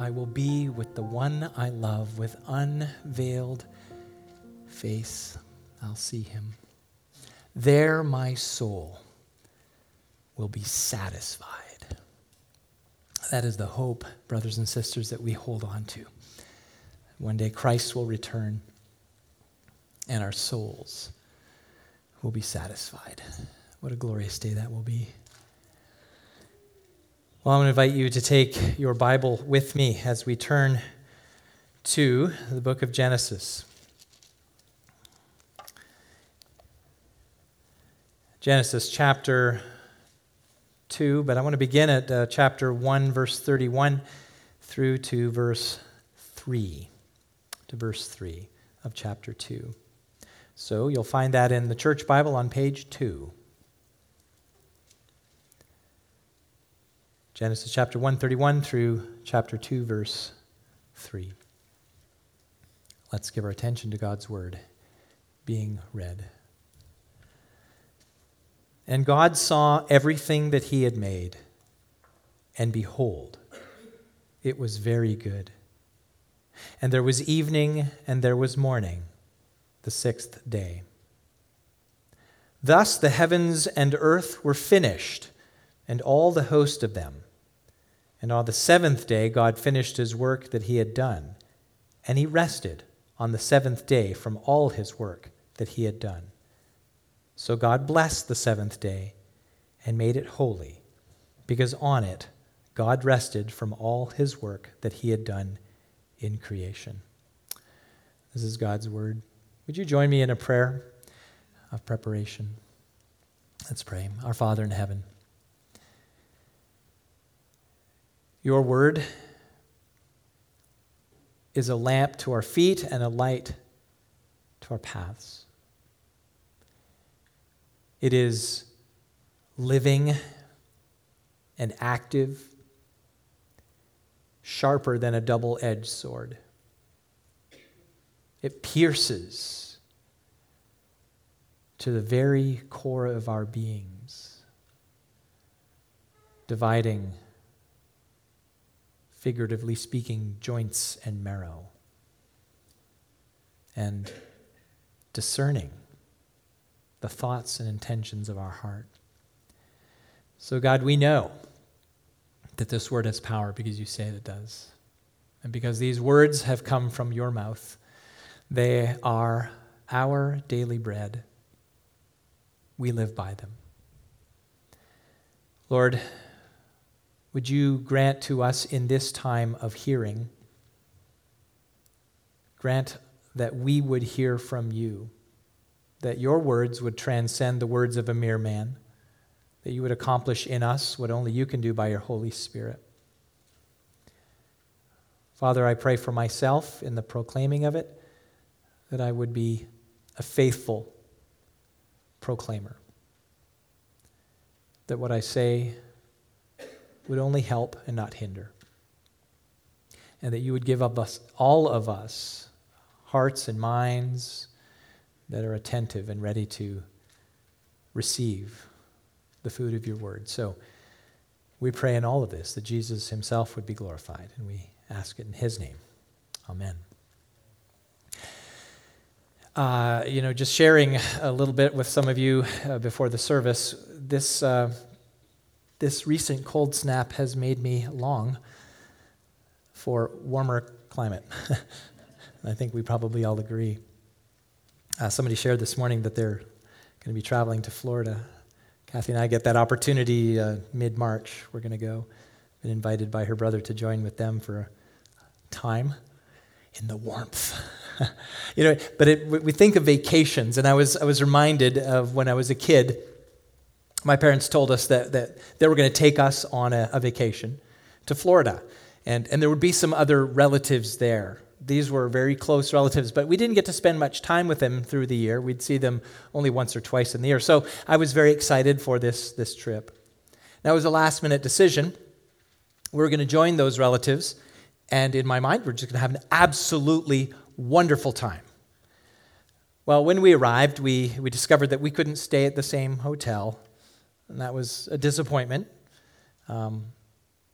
I will be with the one I love with unveiled face. I'll see him. There my soul will be satisfied. That is the hope, brothers and sisters, that we hold on to. One day Christ will return and our souls will be satisfied. What a glorious day that will be. Well, I'm going to invite you to take your Bible with me as we turn to the book of Genesis. Genesis chapter 2, but I want to begin at uh, chapter 1, verse 31 through to verse 3. To verse 3 of chapter 2. So you'll find that in the Church Bible on page 2. Genesis chapter 131 through chapter 2, verse 3. Let's give our attention to God's word being read. And God saw everything that he had made, and behold, it was very good. And there was evening, and there was morning, the sixth day. Thus the heavens and earth were finished, and all the host of them. And on the seventh day, God finished his work that he had done, and he rested on the seventh day from all his work that he had done. So God blessed the seventh day and made it holy, because on it God rested from all his work that he had done in creation. This is God's word. Would you join me in a prayer of preparation? Let's pray. Our Father in heaven, your word is a lamp to our feet and a light to our paths. It is living and active, sharper than a double edged sword. It pierces to the very core of our beings, dividing, figuratively speaking, joints and marrow, and discerning the thoughts and intentions of our heart. So, God, we know that this word has power because you say it does. And because these words have come from your mouth, they are our daily bread. We live by them. Lord, would you grant to us in this time of hearing, grant that we would hear from you that your words would transcend the words of a mere man, that you would accomplish in us what only you can do by your Holy Spirit. Father, I pray for myself in the proclaiming of it that I would be a faithful proclaimer, that what I say would only help and not hinder, and that you would give of us, all of us, hearts and minds that are attentive and ready to receive the food of your word. So we pray in all of this that Jesus himself would be glorified, and we ask it in his name. Amen. Uh, you know, just sharing a little bit with some of you uh, before the service, this, uh, this recent cold snap has made me long for warmer climate. I think we probably all agree. Uh, somebody shared this morning that they're going to be traveling to Florida. Kathy and I get that opportunity uh, mid March. We're going to go. Been invited by her brother to join with them for a time in the warmth. you know, but it, we think of vacations, and I was, I was reminded of when I was a kid. My parents told us that, that they were going to take us on a, a vacation to Florida, and, and there would be some other relatives there these were very close relatives, but we didn't get to spend much time with them through the year. We'd see them only once or twice in the year. So I was very excited for this, this trip. That was a last minute decision. We were going to join those relatives, and in my mind, we're just going to have an absolutely wonderful time. Well, when we arrived, we, we discovered that we couldn't stay at the same hotel, and that was a disappointment. Um,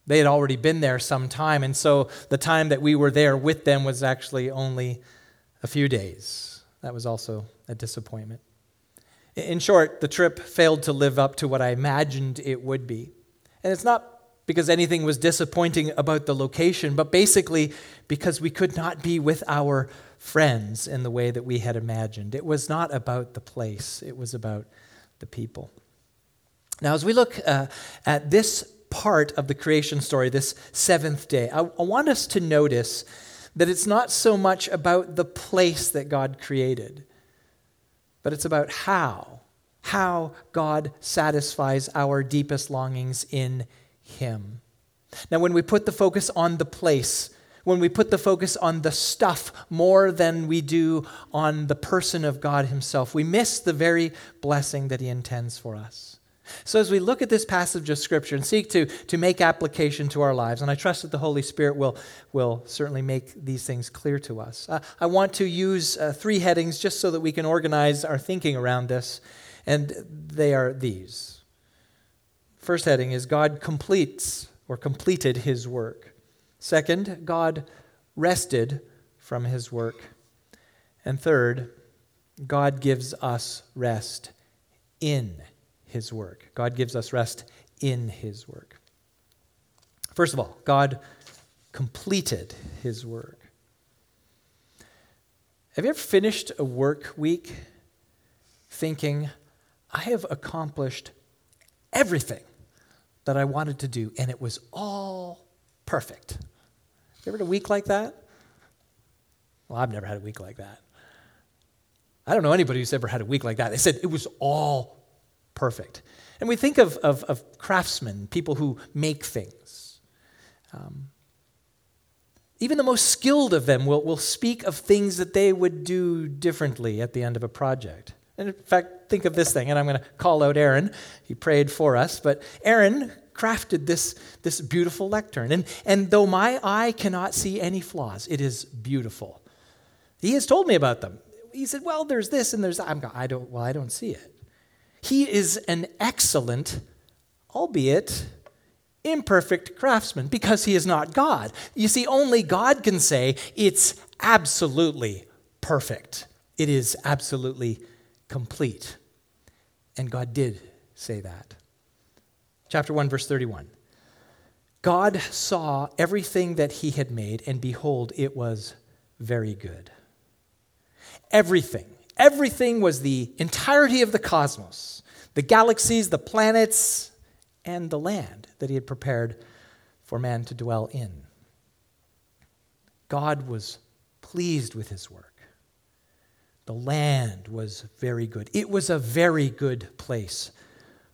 They had already been there some time, and so the time that we were there with them was actually only a few days. That was also a disappointment. In short, the trip failed to live up to what I imagined it would be. And it's not because anything was disappointing about the location, but basically because we could not be with our friends in the way that we had imagined. It was not about the place, it was about the people. Now, as we look uh, at this part of the creation story, this seventh day, I, I want us to notice that it's not so much about the place that God created, but it's about how, how God satisfies our deepest longings in Him. Now, when we put the focus on the place, when we put the focus on the stuff more than we do on the person of God Himself, we miss the very blessing that He intends for us. So, as we look at this passage of Scripture and seek to, to make application to our lives, and I trust that the Holy Spirit will, will certainly make these things clear to us, uh, I want to use uh, three headings just so that we can organize our thinking around this, and they are these. First heading is God completes or completed his work. Second, God rested from his work. And third, God gives us rest in his work. God gives us rest in his work. First of all, God completed his work. Have you ever finished a work week thinking, I have accomplished everything that I wanted to do, and it was all perfect? You ever had a week like that? Well, I've never had a week like that. I don't know anybody who's ever had a week like that. They said it was all perfect. And we think of, of, of craftsmen, people who make things. Um, even the most skilled of them will, will speak of things that they would do differently at the end of a project. And in fact, think of this thing, and I'm going to call out Aaron. He prayed for us, but Aaron crafted this, this beautiful lectern. And, and though my eye cannot see any flaws, it is beautiful. He has told me about them. He said, Well, there's this and there's that. I'm going, I don't, well, I don't see it. He is an excellent, albeit imperfect craftsman because he is not God. You see, only God can say it's absolutely perfect, it is absolutely complete. And God did say that. Chapter 1, verse 31. God saw everything that he had made, and behold, it was very good. Everything Everything was the entirety of the cosmos the galaxies, the planets, and the land that he had prepared for man to dwell in. God was pleased with his work. The land was very good. It was a very good place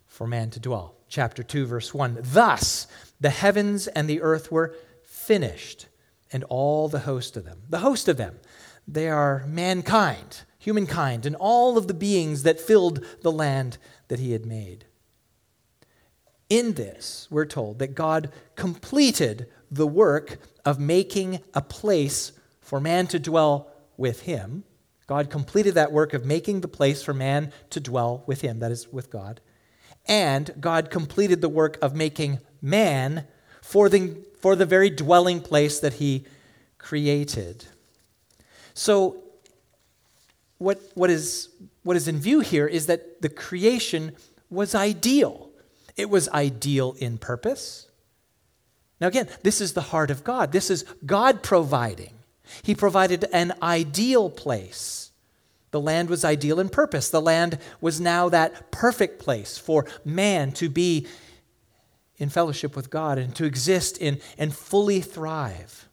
for man to dwell. Chapter 2, verse 1. Thus the heavens and the earth were finished, and all the host of them. The host of them, they are mankind humankind, and all of the beings that filled the land that he had made. In this, we're told that God completed the work of making a place for man to dwell with him. God completed that work of making the place for man to dwell with him, that is, with God. And God completed the work of making man for the, for the very dwelling place that he created. So what, what, is, what is in view here is that the creation was ideal. It was ideal in purpose. Now, again, this is the heart of God. This is God providing. He provided an ideal place. The land was ideal in purpose. The land was now that perfect place for man to be in fellowship with God and to exist in and fully thrive.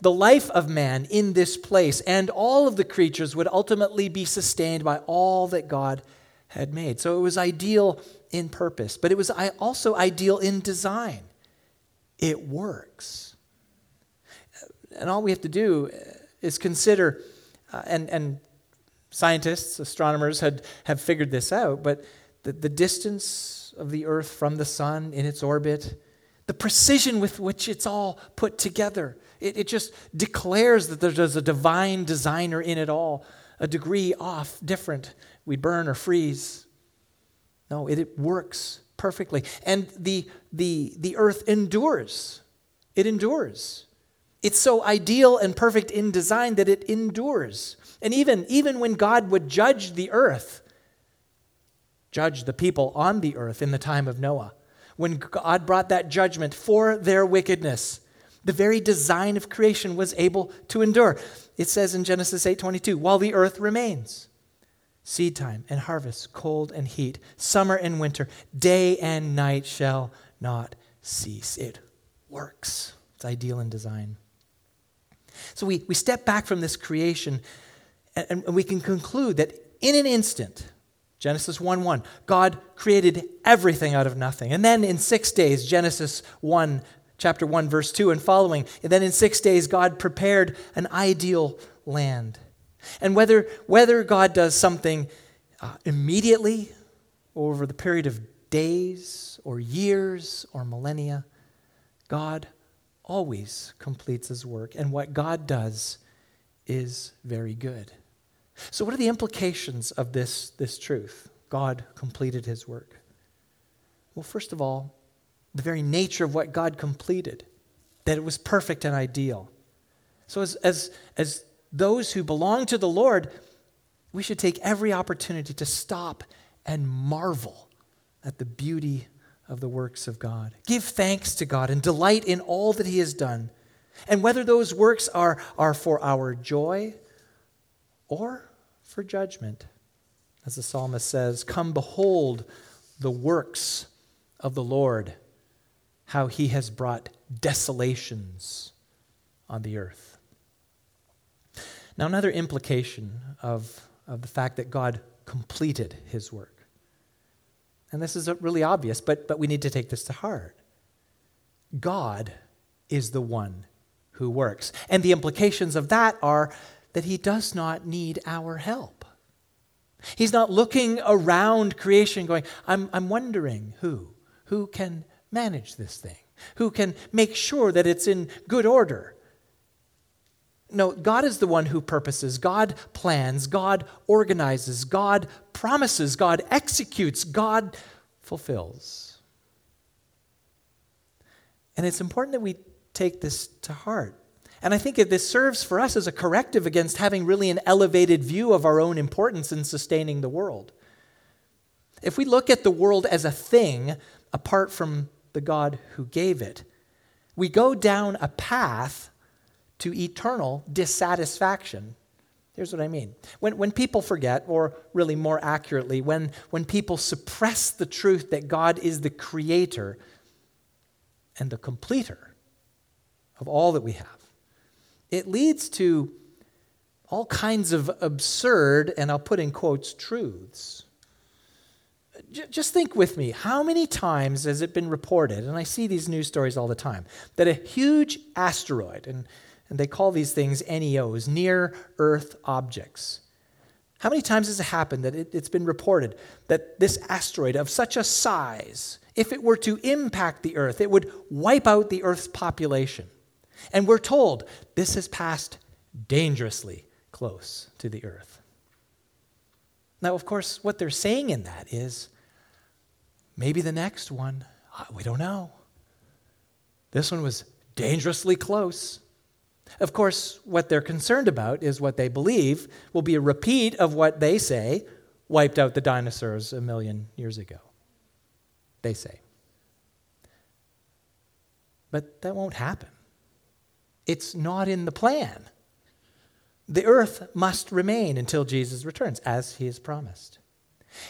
The life of man in this place and all of the creatures would ultimately be sustained by all that God had made. So it was ideal in purpose, but it was also ideal in design. It works. And all we have to do is consider, uh, and, and scientists, astronomers had, have figured this out, but the, the distance of the Earth from the sun in its orbit, the precision with which it's all put together, it, it just declares that there's a divine designer in it all, a degree off, different. We burn or freeze. No, it, it works perfectly. And the, the, the earth endures it endures. It's so ideal and perfect in design that it endures. And even, even when God would judge the earth, judge the people on the earth in the time of Noah, when God brought that judgment for their wickedness, the very design of creation was able to endure. It says in Genesis 8:22, while the earth remains, seed time and harvest, cold and heat, summer and winter, day and night shall not cease. It works. It's ideal in design. So we, we step back from this creation and, and we can conclude that in an instant, Genesis 1 1, God created everything out of nothing. And then in six days, Genesis 1, chapter 1, verse 2 and following, and then in six days, God prepared an ideal land. And whether, whether God does something uh, immediately over the period of days or years or millennia, God always completes his work. And what God does is very good. So, what are the implications of this, this truth? God completed his work. Well, first of all, the very nature of what God completed, that it was perfect and ideal. So, as, as, as those who belong to the Lord, we should take every opportunity to stop and marvel at the beauty of the works of God. Give thanks to God and delight in all that He has done. And whether those works are, are for our joy or for judgment. As the psalmist says, Come behold the works of the Lord, how he has brought desolations on the earth. Now, another implication of, of the fact that God completed his work. And this is really obvious, but, but we need to take this to heart. God is the one who works. And the implications of that are that he does not need our help. He's not looking around creation going, I'm, I'm wondering who, who can manage this thing, who can make sure that it's in good order. No, God is the one who purposes, God plans, God organizes, God promises, God executes, God fulfills. And it's important that we take this to heart. And I think this serves for us as a corrective against having really an elevated view of our own importance in sustaining the world. If we look at the world as a thing apart from the God who gave it, we go down a path to eternal dissatisfaction. Here's what I mean. When, when people forget, or really more accurately, when, when people suppress the truth that God is the creator and the completer of all that we have, it leads to all kinds of absurd, and I'll put in quotes, truths. J- just think with me how many times has it been reported, and I see these news stories all the time, that a huge asteroid, and, and they call these things NEOs, near Earth objects. How many times has it happened that it, it's been reported that this asteroid of such a size, if it were to impact the Earth, it would wipe out the Earth's population? And we're told this has passed dangerously close to the earth. Now, of course, what they're saying in that is maybe the next one, uh, we don't know. This one was dangerously close. Of course, what they're concerned about is what they believe will be a repeat of what they say wiped out the dinosaurs a million years ago. They say. But that won't happen. It's not in the plan. The earth must remain until Jesus returns, as he has promised.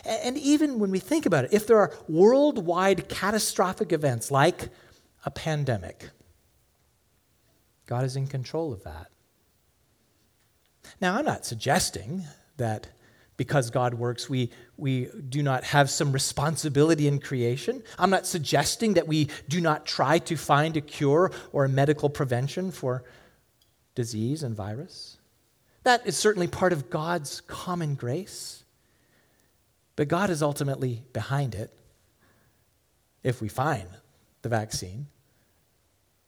And even when we think about it, if there are worldwide catastrophic events like a pandemic, God is in control of that. Now, I'm not suggesting that because God works, we, we do not have some responsibility in creation. I'm not suggesting that we do not try to find a cure or a medical prevention for disease and virus. That is certainly part of God's common grace. But God is ultimately behind it. If we find the vaccine,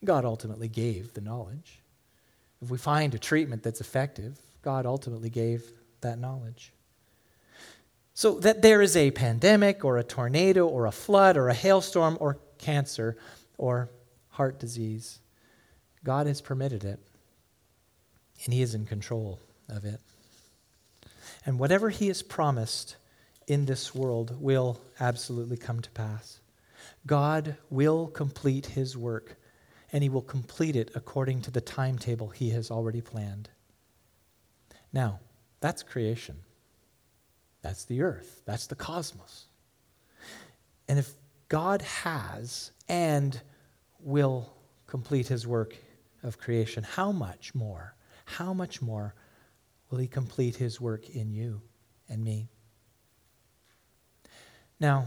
God ultimately gave the knowledge. If we find a treatment that's effective, God ultimately gave that knowledge. So that there is a pandemic or a tornado or a flood or a hailstorm or cancer or heart disease God has permitted it, and He is in control of it. And whatever He has promised in this world will absolutely come to pass. God will complete His work, and He will complete it according to the timetable He has already planned. Now, that's creation. That's the earth. That's the cosmos. And if God has and will complete his work of creation, how much more, how much more will he complete his work in you and me? Now,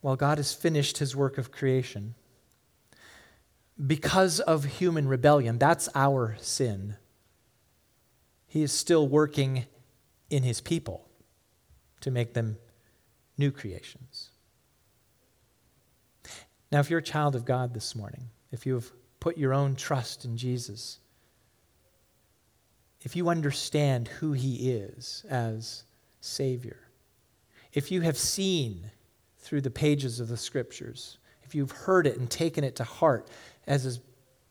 while God has finished his work of creation, because of human rebellion, that's our sin, he is still working in his people to make them new creations. Now, if you're a child of God this morning, if you have put your own trust in Jesus, if you understand who he is as Savior, if you have seen through the pages of the Scriptures, if you've heard it and taken it to heart, as is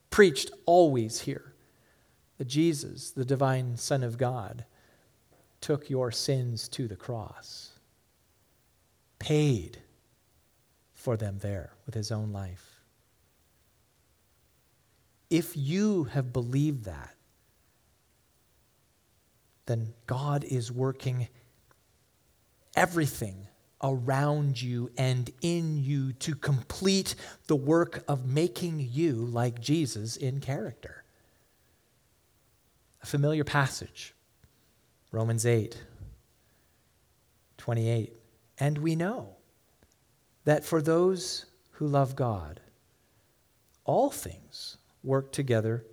preached always here, that Jesus, the divine Son of God, took your sins to the cross, paid for them there with his own life. If you have believed that, then God is working everything around you and in you to complete the work of making you like Jesus in character. A familiar passage, Romans 8, 28. And we know that for those who love God, all things work together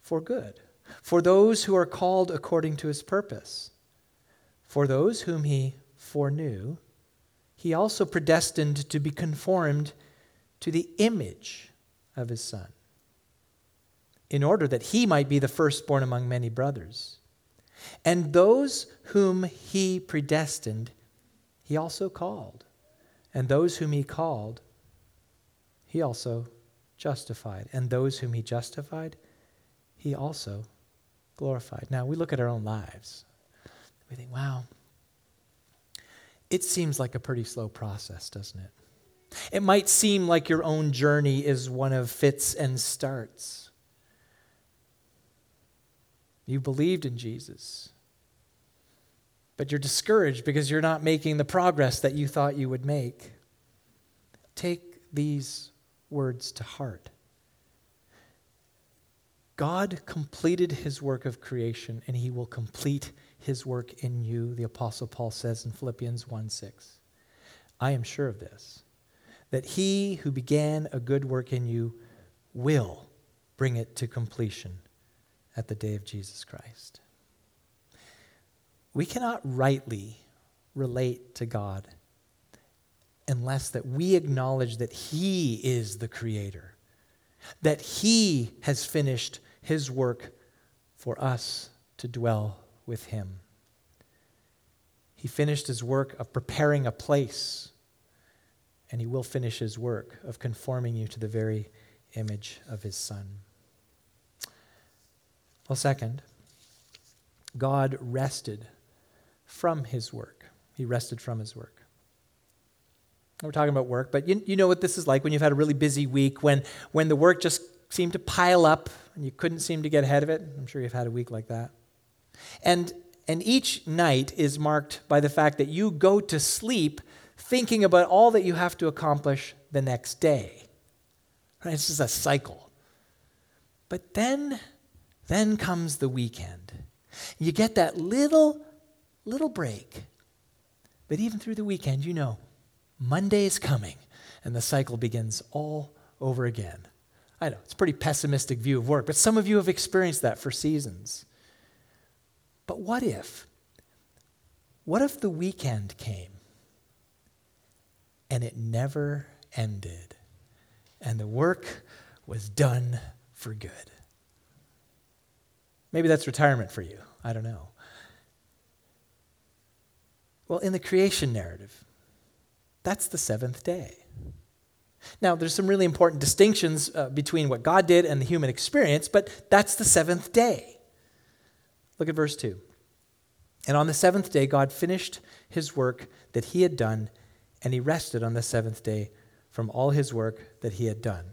for good. For those who are called according to his purpose. For those whom he foreknew, he also predestined to be conformed to the image of his Son, in order that he might be the firstborn among many brothers. And those whom he predestined, he also called. And those whom he called, he also justified. And those whom he justified, he also glorified. Now, we look at our own lives. We think, wow, it seems like a pretty slow process, doesn't it? It might seem like your own journey is one of fits and starts. You believed in Jesus but you're discouraged because you're not making the progress that you thought you would make. Take these words to heart. God completed his work of creation, and he will complete his work in you, the Apostle Paul says in Philippians 1 6. I am sure of this, that he who began a good work in you will bring it to completion at the day of Jesus Christ we cannot rightly relate to God unless that we acknowledge that he is the creator that he has finished his work for us to dwell with him he finished his work of preparing a place and he will finish his work of conforming you to the very image of his son well second god rested from his work. He rested from his work. We're talking about work, but you, you know what this is like when you've had a really busy week, when, when the work just seemed to pile up and you couldn't seem to get ahead of it. I'm sure you've had a week like that. And, and each night is marked by the fact that you go to sleep thinking about all that you have to accomplish the next day. Right? It's just a cycle. But then, then comes the weekend. You get that little little break. But even through the weekend, you know, Monday is coming and the cycle begins all over again. I know, it's a pretty pessimistic view of work, but some of you have experienced that for seasons. But what if? What if the weekend came and it never ended and the work was done for good? Maybe that's retirement for you. I don't know. Well, in the creation narrative, that's the seventh day. Now, there's some really important distinctions uh, between what God did and the human experience, but that's the seventh day. Look at verse 2. And on the seventh day, God finished his work that he had done, and he rested on the seventh day from all his work that he had done.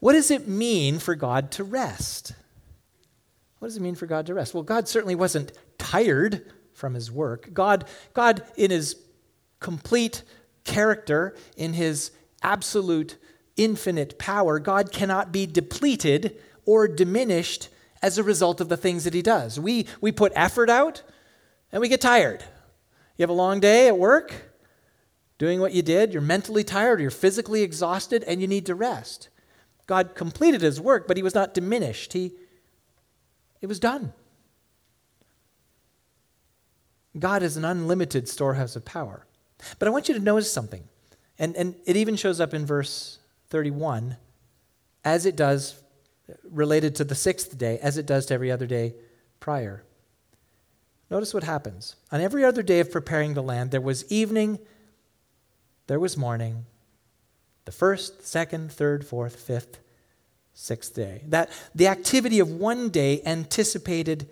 What does it mean for God to rest? What does it mean for God to rest? Well, God certainly wasn't tired from his work. God, God in his complete character, in his absolute infinite power, God cannot be depleted or diminished as a result of the things that he does. We, we put effort out and we get tired. You have a long day at work, doing what you did, you're mentally tired, you're physically exhausted, and you need to rest. God completed his work, but he was not diminished. He, it was done. God is an unlimited storehouse of power. But I want you to notice something, and, and it even shows up in verse 31, as it does related to the sixth day, as it does to every other day prior. Notice what happens. On every other day of preparing the land, there was evening, there was morning, the first, second, third, fourth, fifth, sixth day. That the activity of one day anticipated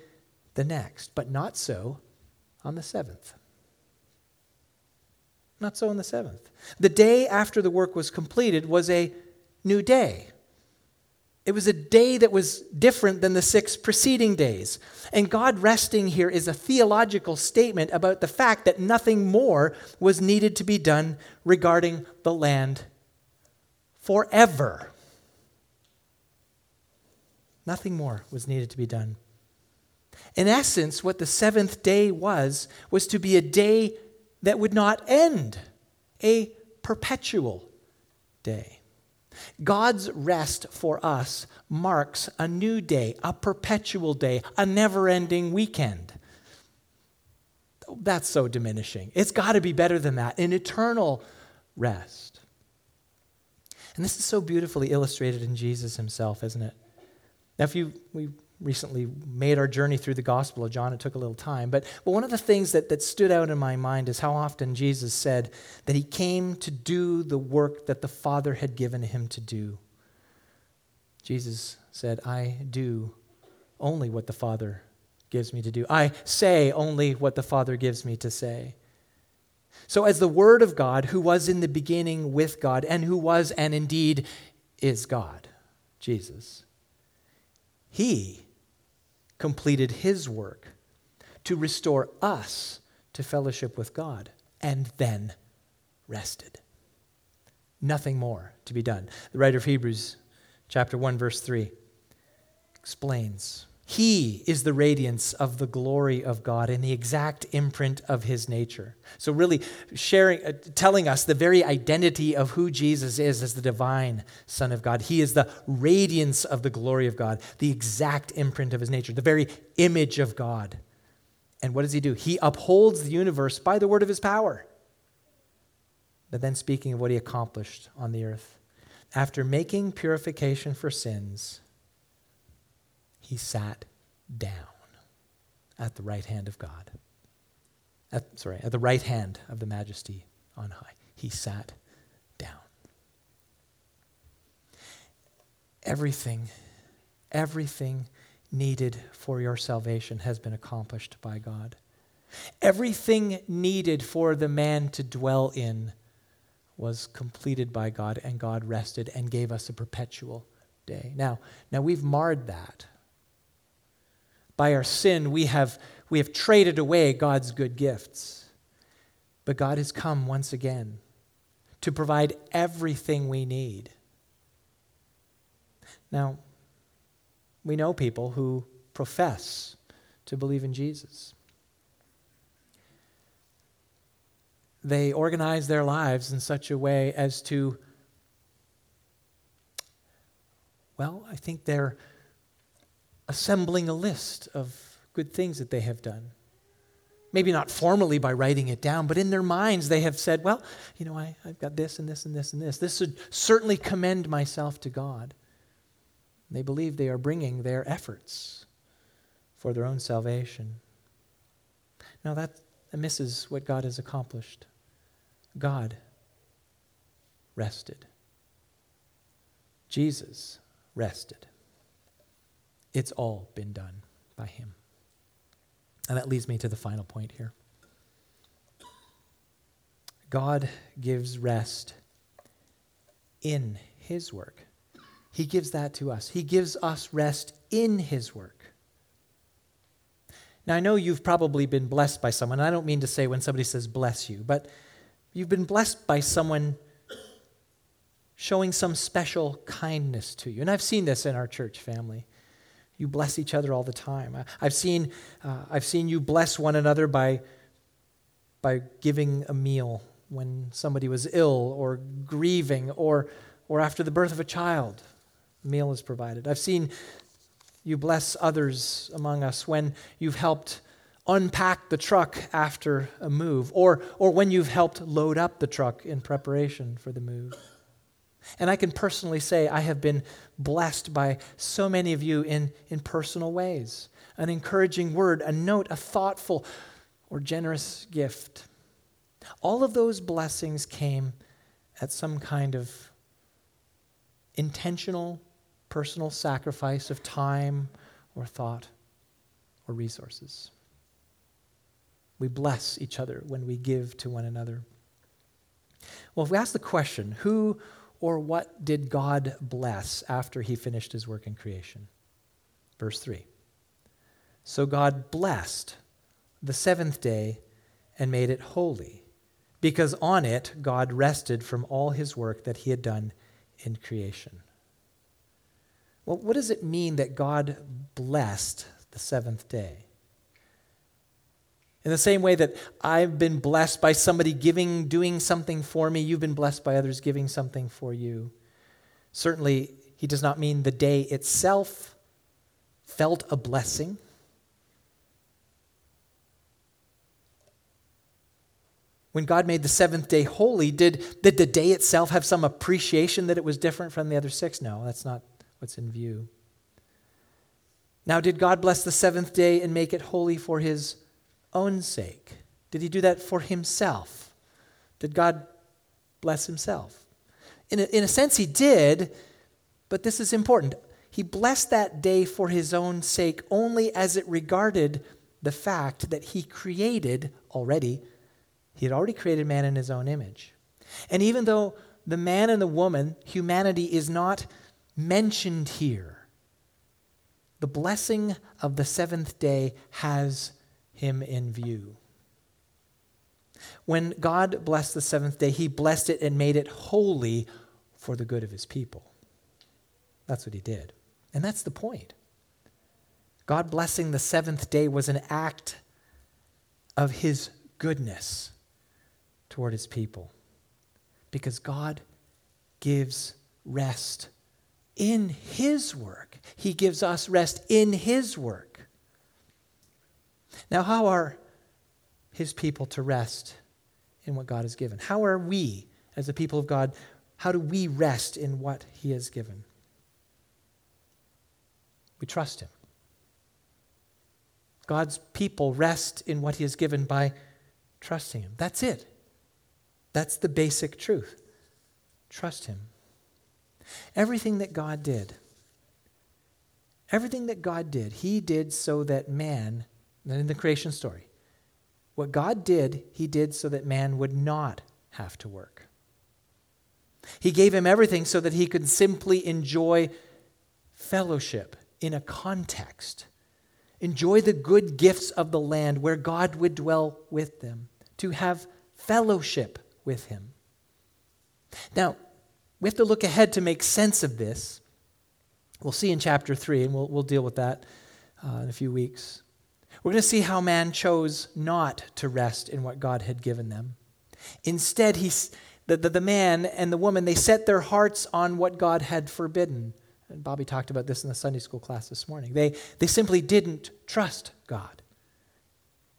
the next, but not so on the seventh. Not so on the seventh. The day after the work was completed was a new day. It was a day that was different than the six preceding days. And God resting here is a theological statement about the fact that nothing more was needed to be done regarding the land forever. Nothing more was needed to be done. In essence, what the seventh day was, was to be a day that would not end, a perpetual day. God's rest for us marks a new day, a perpetual day, a never ending weekend. That's so diminishing. It's got to be better than that an eternal rest. And this is so beautifully illustrated in Jesus himself, isn't it? Now, if you, we recently made our journey through the Gospel of John. It took a little time. But, but one of the things that, that stood out in my mind is how often Jesus said that he came to do the work that the Father had given him to do. Jesus said, I do only what the Father gives me to do. I say only what the Father gives me to say. So, as the Word of God, who was in the beginning with God, and who was and indeed is God, Jesus, He completed his work to restore us to fellowship with God and then rested. Nothing more to be done. The writer of Hebrews, chapter 1, verse 3, explains he is the radiance of the glory of God and the exact imprint of his nature. So, really, sharing, uh, telling us the very identity of who Jesus is as the divine Son of God. He is the radiance of the glory of God, the exact imprint of his nature, the very image of God. And what does he do? He upholds the universe by the word of his power. But then, speaking of what he accomplished on the earth, after making purification for sins, he sat down at the right hand of God. At, sorry, at the right hand of the majesty on high. He sat down. Everything, everything needed for your salvation has been accomplished by God. Everything needed for the man to dwell in was completed by God, and God rested and gave us a perpetual day. Now, now we've marred that by our sin, we have, we have traded away God's good gifts. But God has come once again to provide everything we need. Now, we know people who profess to believe in Jesus. They organize their lives in such a way as to, well, I think they're assembling a list of good things that they have done. Maybe not formally by writing it down, but in their minds they have said, well, you know, I, have got this and this and this and this. This would certainly commend myself to God. They believe they are bringing their efforts for their own salvation. Now that misses what God has accomplished. God rested. Jesus rested. It's all been done by him. And that leads me to the final point here. God gives rest in his work. He gives that to us. He gives us rest in his work. Now, I know you've probably been blessed by someone. I don't mean to say when somebody says bless you, but you've been blessed by someone showing some special kindness to you. And I've seen this in our church family. You bless each other all the time. I've seen, uh, I've seen you bless one another by, by giving a meal when somebody was ill or grieving or, or after the birth of a child. A meal is provided. I've seen you bless others among us when you've helped unpack the truck after a move or, or when you've helped load up the truck in preparation for the move. And I can personally say I have been blessed by so many of you in, in personal ways an encouraging word, a note, a thoughtful or generous gift. All of those blessings came at some kind of intentional personal sacrifice of time or thought or resources. We bless each other when we give to one another. Well, if we ask the question, who or what did God bless after he finished his work in creation? Verse 3. So God blessed the seventh day and made it holy, because on it God rested from all his work that he had done in creation. Well, what does it mean that God blessed the seventh day? In the same way that I've been blessed by somebody giving, doing something for me, you've been blessed by others giving something for you. Certainly, he does not mean the day itself felt a blessing. When God made the seventh day holy, did, did the day itself have some appreciation that it was different from the other six? No, that's not what's in view. Now, did God bless the seventh day and make it holy for his own sake? Did he do that for himself? Did God bless himself? In a, in a sense, he did, but this is important. He blessed that day for his own sake only as it regarded the fact that he created already, he had already created man in his own image. And even though the man and the woman, humanity, is not mentioned here, the blessing of the seventh day has him in view. When God blessed the seventh day, he blessed it and made it holy for the good of his people. That's what he did. And that's the point. God blessing the seventh day was an act of his goodness toward his people. Because God gives rest in his work. He gives us rest in his work. Now, how are his people to rest in what God has given? How are we, as the people of God, how do we rest in what he has given? We trust him. God's people rest in what he has given by trusting him. That's it. That's the basic truth. Trust him. Everything that God did, everything that God did, he did so that man in the creation story. What God did, He did so that man would not have to work. He gave him everything so that he could simply enjoy fellowship in a context, enjoy the good gifts of the land where God would dwell with them, to have fellowship with Him. Now, we have to look ahead to make sense of this. We'll see in chapter 3, and we'll, we'll deal with that uh, in a few weeks. We're going to see how man chose not to rest in what God had given them. Instead, he, the, the, the man and the woman, they set their hearts on what God had forbidden. And Bobby talked about this in the Sunday school class this morning. They, they simply didn't trust God.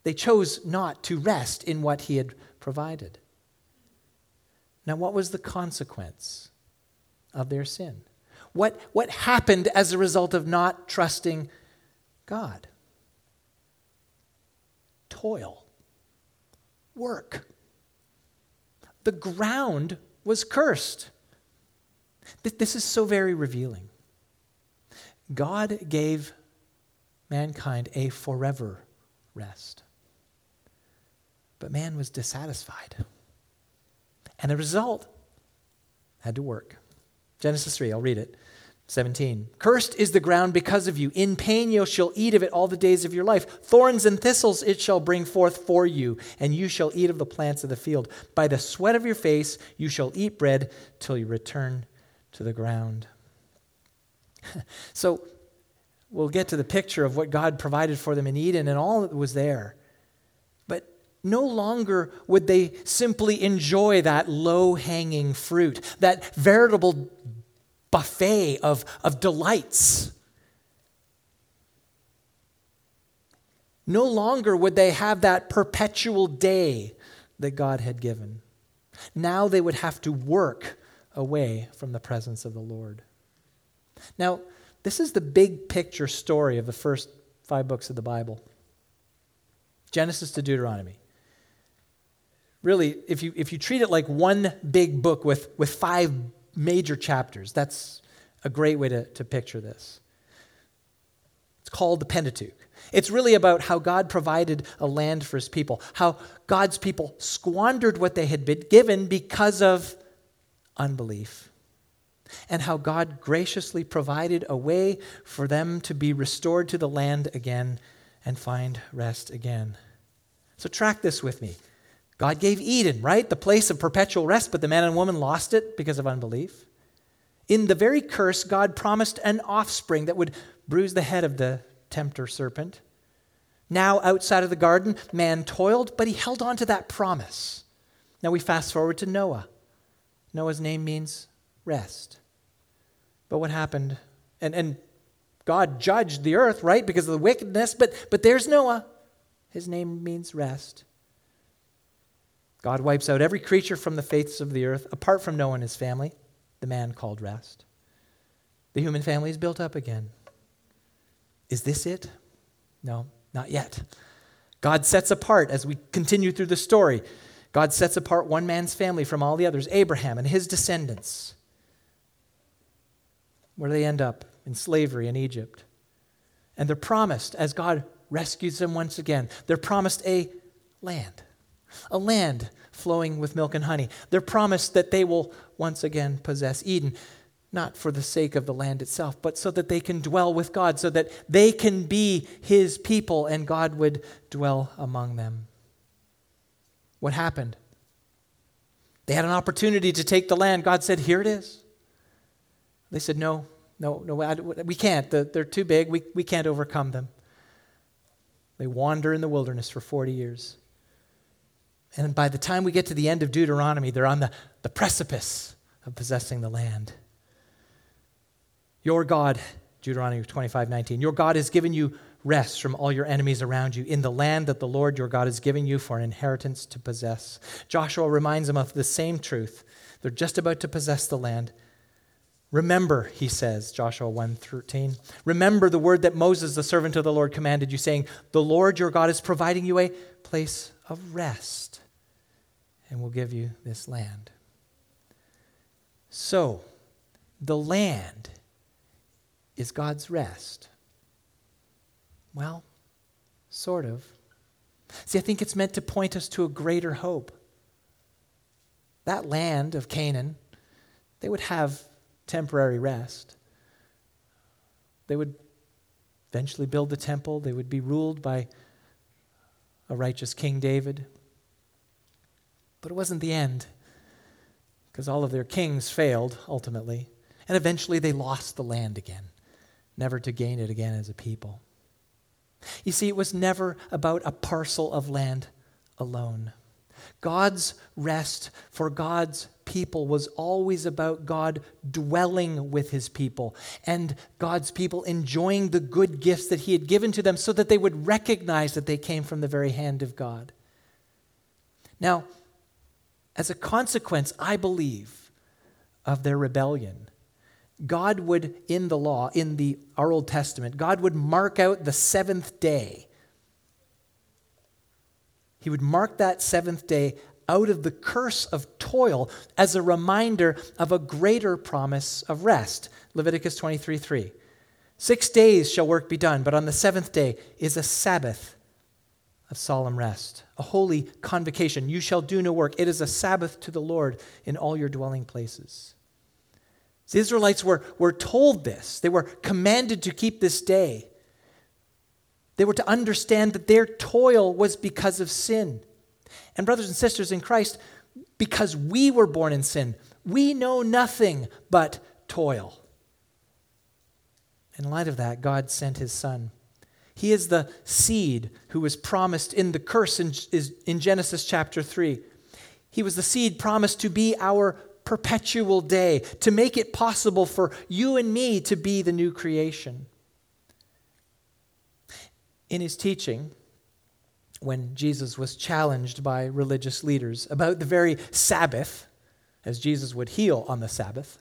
They chose not to rest in what he had provided. Now, what was the consequence of their sin? What, what happened as a result of not trusting God? Toil, work. The ground was cursed. This is so very revealing. God gave mankind a forever rest. But man was dissatisfied. And the result had to work. Genesis 3, I'll read it. 17. Cursed is the ground because of you. In pain you shall eat of it all the days of your life. Thorns and thistles it shall bring forth for you, and you shall eat of the plants of the field. By the sweat of your face you shall eat bread till you return to the ground. so we'll get to the picture of what God provided for them in Eden and all that was there. But no longer would they simply enjoy that low hanging fruit, that veritable buffet of, of delights. No longer would they have that perpetual day that God had given. Now they would have to work away from the presence of the Lord. Now, this is the big picture story of the first five books of the Bible Genesis to Deuteronomy. Really, if you, if you treat it like one big book with, with five major chapters. That's a great way to, to picture this. It's called the Pentateuch. It's really about how God provided a land for his people, how God's people squandered what they had been given because of unbelief, and how God graciously provided a way for them to be restored to the land again and find rest again. So, track this with me. God gave Eden, right? The place of perpetual rest, but the man and woman lost it because of unbelief. In the very curse, God promised an offspring that would bruise the head of the tempter serpent. Now, outside of the garden, man toiled, but he held on to that promise. Now we fast forward to Noah. Noah's name means rest. But what happened? And, and God judged the earth, right, because of the wickedness, but, but there's Noah. His name means rest. God wipes out every creature from the faiths of the earth, apart from Noah and his family, the man called rest. The human family is built up again. Is this it? No, not yet. God sets apart, as we continue through the story, God sets apart one man's family from all the others Abraham and his descendants. Where do they end up? In slavery in Egypt. And they're promised, as God rescues them once again, they're promised a land a land flowing with milk and honey. They're promised that they will once again possess Eden, not for the sake of the land itself, but so that they can dwell with God, so that they can be His people and God would dwell among them. What happened? They had an opportunity to take the land. God said, Here it is. They said, No, no, no, we can't. They're too big. We, we can't overcome them. They wander in the wilderness for 40 years. And by the time we get to the end of Deuteronomy, they're on the, the precipice of possessing the land. Your God, Deuteronomy 25 19, your God has given you rest from all your enemies around you in the land that the Lord your God has given you for an inheritance to possess. Joshua reminds them of the same truth. They're just about to possess the land. Remember, he says, Joshua 1:13. Remember the word that Moses, the servant of the Lord, commanded you, saying, The Lord your God is providing you a place of rest and will give you this land. So, the land is God's rest. Well, sort of. See, I think it's meant to point us to a greater hope. That land of Canaan, they would have temporary rest. They would eventually build the temple, they would be ruled by a righteous King David. But it wasn't the end, because all of their kings failed ultimately. And eventually they lost the land again, never to gain it again as a people. You see, it was never about a parcel of land alone. God's rest for God's people was always about God dwelling with his people and God's people enjoying the good gifts that he had given to them so that they would recognize that they came from the very hand of God. Now, as a consequence, I believe, of their rebellion, God would, in the law, in the, our Old Testament, God would mark out the seventh day. He would mark that seventh day out of the curse of toil as a reminder of a greater promise of rest. Leviticus 23 3. Six days shall work be done, but on the seventh day is a Sabbath of solemn rest, a holy convocation. You shall do no work. It is a Sabbath to the Lord in all your dwelling places. The Israelites were, were told this, they were commanded to keep this day. They were to understand that their toil was because of sin. And, brothers and sisters in Christ, because we were born in sin, we know nothing but toil. In light of that, God sent his son. He is the seed who was promised in the curse in, in Genesis chapter 3. He was the seed promised to be our perpetual day, to make it possible for you and me to be the new creation. In his teaching, when Jesus was challenged by religious leaders about the very Sabbath, as Jesus would heal on the Sabbath,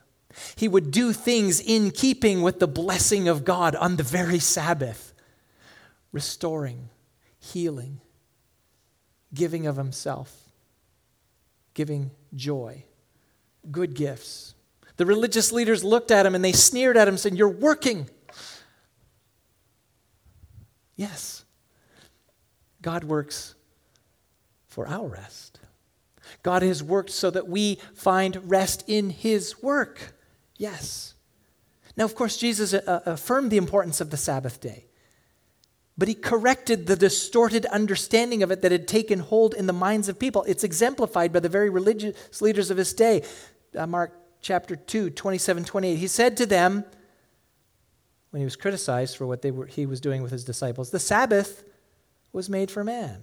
he would do things in keeping with the blessing of God on the very Sabbath, restoring, healing, giving of himself, giving joy, good gifts. The religious leaders looked at him and they sneered at him, saying, You're working. Yes, God works for our rest. God has worked so that we find rest in His work. Yes. Now, of course, Jesus uh, affirmed the importance of the Sabbath day, but he corrected the distorted understanding of it that had taken hold in the minds of people. It's exemplified by the very religious leaders of his day. Uh, Mark chapter 2, 27, 28. He said to them, when he was criticized for what they were, he was doing with his disciples, the Sabbath was made for man,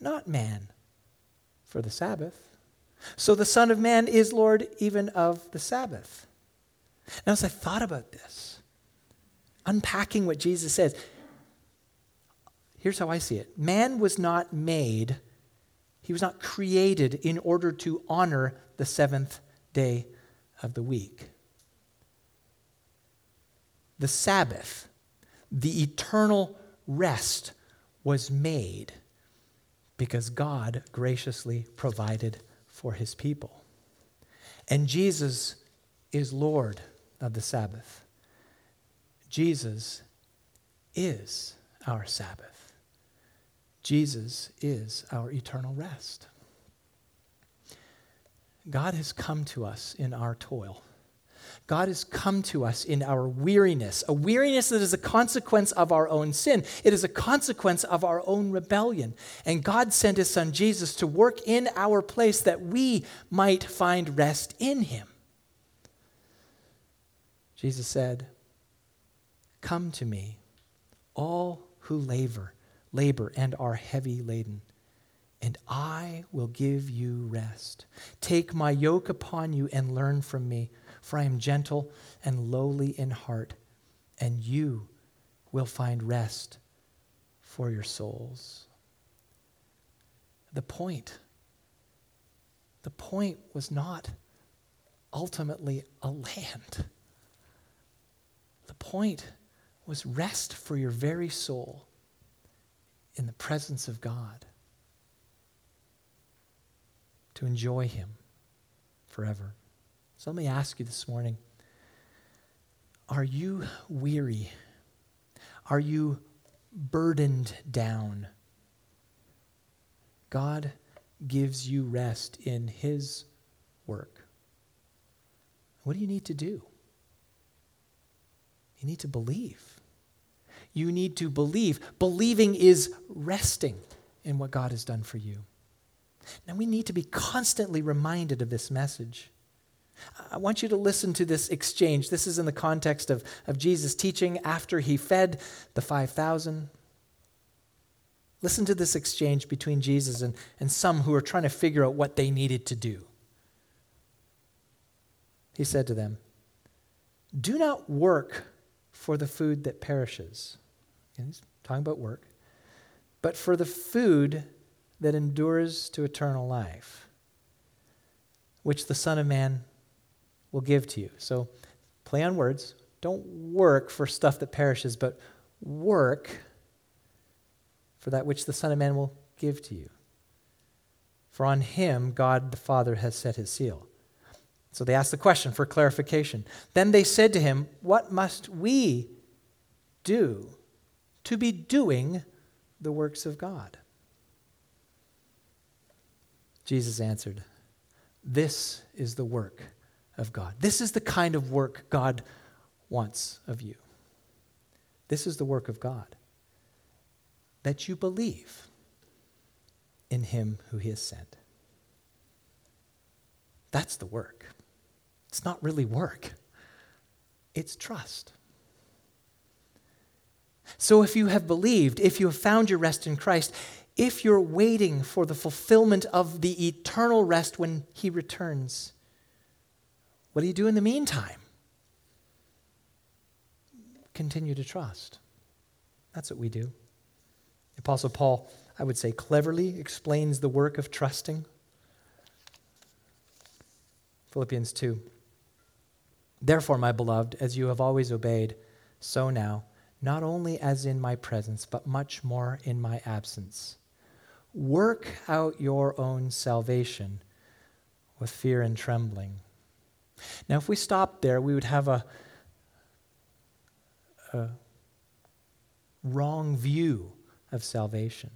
not man for the Sabbath. So the Son of Man is Lord even of the Sabbath. Now, as I thought about this, unpacking what Jesus says, here's how I see it man was not made, he was not created in order to honor the seventh day of the week. The Sabbath, the eternal rest, was made because God graciously provided for his people. And Jesus is Lord of the Sabbath. Jesus is our Sabbath. Jesus is our eternal rest. God has come to us in our toil. God has come to us in our weariness, a weariness that is a consequence of our own sin. It is a consequence of our own rebellion. And God sent his son Jesus to work in our place that we might find rest in him. Jesus said, Come to me, all who labor, labor and are heavy laden, and I will give you rest. Take my yoke upon you and learn from me for I am gentle and lowly in heart, and you will find rest for your souls. The point, the point was not ultimately a land. The point was rest for your very soul in the presence of God, to enjoy Him forever. So let me ask you this morning Are you weary? Are you burdened down? God gives you rest in His work. What do you need to do? You need to believe. You need to believe. Believing is resting in what God has done for you. Now, we need to be constantly reminded of this message. I want you to listen to this exchange. This is in the context of, of Jesus' teaching after he fed the 5,000. Listen to this exchange between Jesus and, and some who are trying to figure out what they needed to do. He said to them, Do not work for the food that perishes. And he's talking about work, but for the food that endures to eternal life, which the Son of Man will give to you. So play on words. Don't work for stuff that perishes, but work for that which the Son of Man will give to you. for on him God the Father has set his seal. So they asked the question for clarification. Then they said to him, What must we do to be doing the works of God? Jesus answered, This is the work of God. This is the kind of work God wants of you. This is the work of God that you believe in him who he has sent. That's the work. It's not really work, it's trust. So if you have believed, if you have found your rest in Christ, if you're waiting for the fulfillment of the eternal rest when he returns, what do you do in the meantime? Continue to trust. That's what we do. The Apostle Paul, I would say, cleverly explains the work of trusting. Philippians 2. Therefore, my beloved, as you have always obeyed, so now, not only as in my presence, but much more in my absence. Work out your own salvation with fear and trembling. Now, if we stopped there, we would have a, a wrong view of salvation.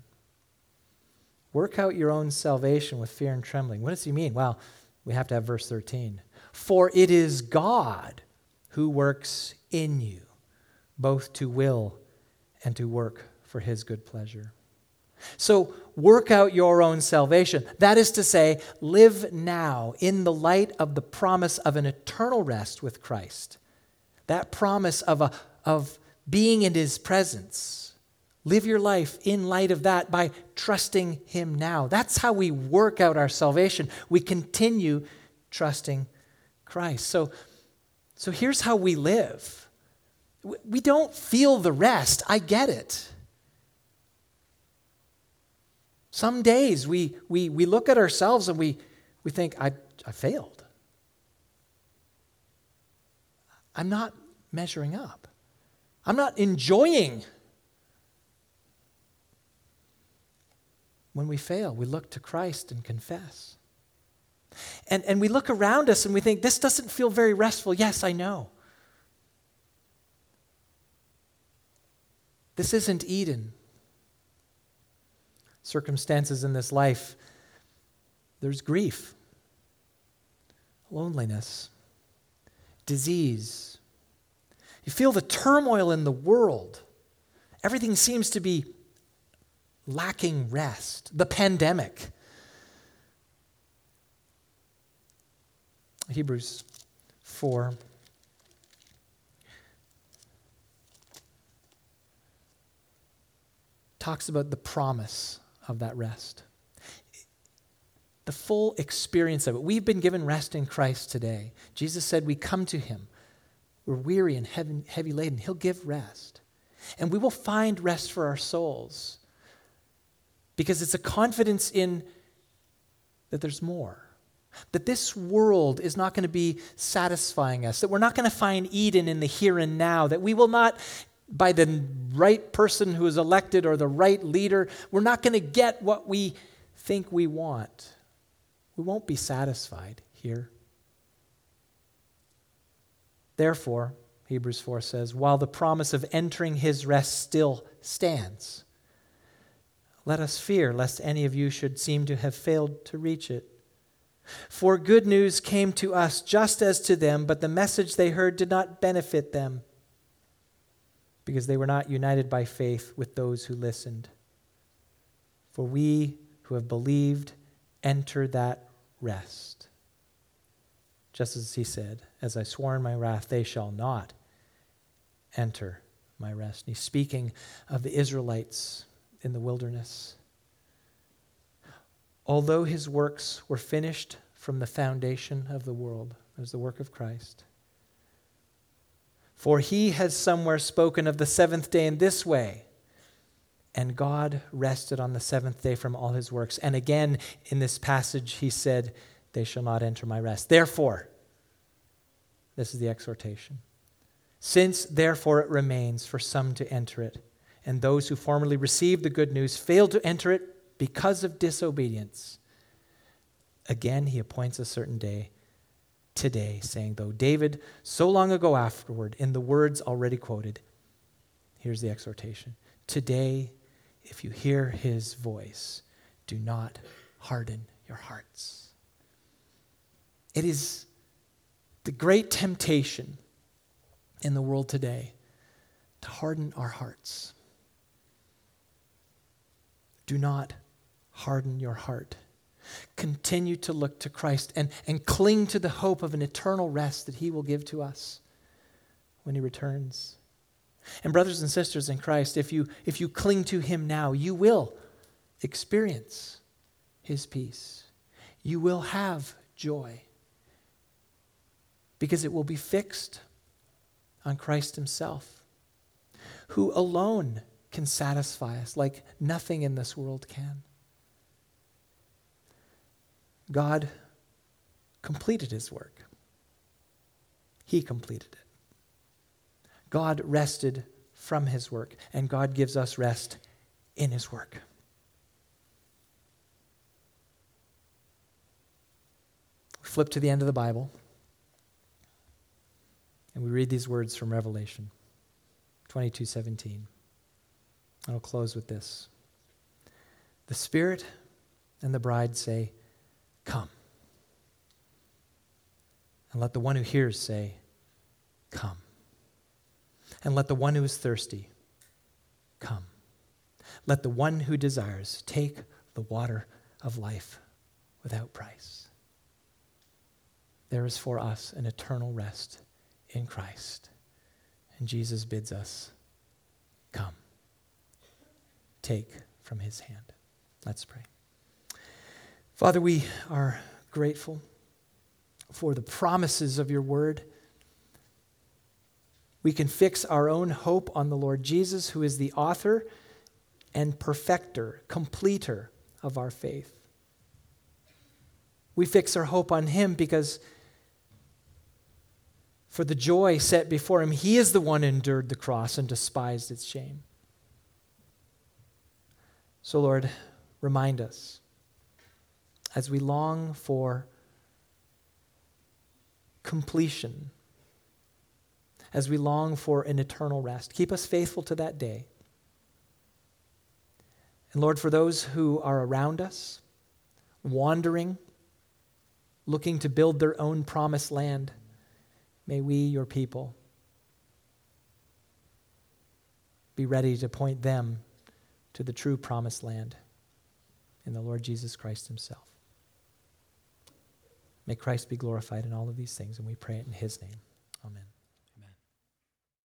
Work out your own salvation with fear and trembling. What does he mean? Well, we have to have verse 13. For it is God who works in you, both to will and to work for his good pleasure. So, work out your own salvation. That is to say, live now in the light of the promise of an eternal rest with Christ. That promise of, a, of being in his presence. Live your life in light of that by trusting him now. That's how we work out our salvation. We continue trusting Christ. So, so here's how we live. We don't feel the rest. I get it. Some days we, we, we look at ourselves and we, we think, I, I failed. I'm not measuring up. I'm not enjoying. When we fail, we look to Christ and confess. And, and we look around us and we think, this doesn't feel very restful. Yes, I know. This isn't Eden. Circumstances in this life, there's grief, loneliness, disease. You feel the turmoil in the world. Everything seems to be lacking rest. The pandemic Hebrews 4. Talks about the promise of that rest. The full experience of it. We've been given rest in Christ today. Jesus said we come to him. We're weary and heavy, laden. He'll give rest. And we will find rest for our souls because it's a confidence in that there's more. That this world is not going to be satisfying us, that we're not going to find Eden in the here and now, that we will not, by the right person who is elected or the right leader, we're not going to get what we think we want. We won't be satisfied here. Therefore, Hebrews 4 says, while the promise of entering his rest still stands, let us fear lest any of you should seem to have failed to reach it. For good news came to us just as to them, but the message they heard did not benefit them because they were not united by faith with those who listened. For we who have believed enter that rest. Just as he said, As I swore in my wrath, they shall not enter my rest. And he's speaking of the Israelites in the wilderness. Although his works were finished from the foundation of the world, as the work of Christ. For he has somewhere spoken of the seventh day in this way. And God rested on the seventh day from all his works. And again, in this passage, he said, They shall not enter my rest. Therefore, this is the exhortation. Since therefore it remains for some to enter it, and those who formerly received the good news failed to enter it because of disobedience. Again, he appoints a certain day today, saying, Though David so long ago afterward, in the words already quoted, here's the exhortation Today, if you hear his voice, do not harden your hearts. It is the great temptation in the world today to harden our hearts. Do not harden your heart. Continue to look to Christ and, and cling to the hope of an eternal rest that He will give to us when He returns. And, brothers and sisters in Christ, if you, if you cling to Him now, you will experience His peace. You will have joy because it will be fixed on Christ Himself, who alone can satisfy us like nothing in this world can. God completed his work. He completed it. God rested from his work, and God gives us rest in his work. Flip to the end of the Bible, and we read these words from Revelation 22 17. I'll close with this. The Spirit and the bride say, Come. And let the one who hears say, Come. And let the one who is thirsty come. Let the one who desires take the water of life without price. There is for us an eternal rest in Christ. And Jesus bids us, Come. Take from his hand. Let's pray. Father, we are grateful for the promises of your word. We can fix our own hope on the Lord Jesus, who is the author and perfecter, completer of our faith. We fix our hope on him because for the joy set before him, he is the one who endured the cross and despised its shame. So, Lord, remind us as we long for completion, as we long for an eternal rest. Keep us faithful to that day. And Lord, for those who are around us, wandering, looking to build their own promised land, may we, your people, be ready to point them to the true promised land in the Lord Jesus Christ Himself. May Christ be glorified in all of these things, and we pray it in His name. Amen.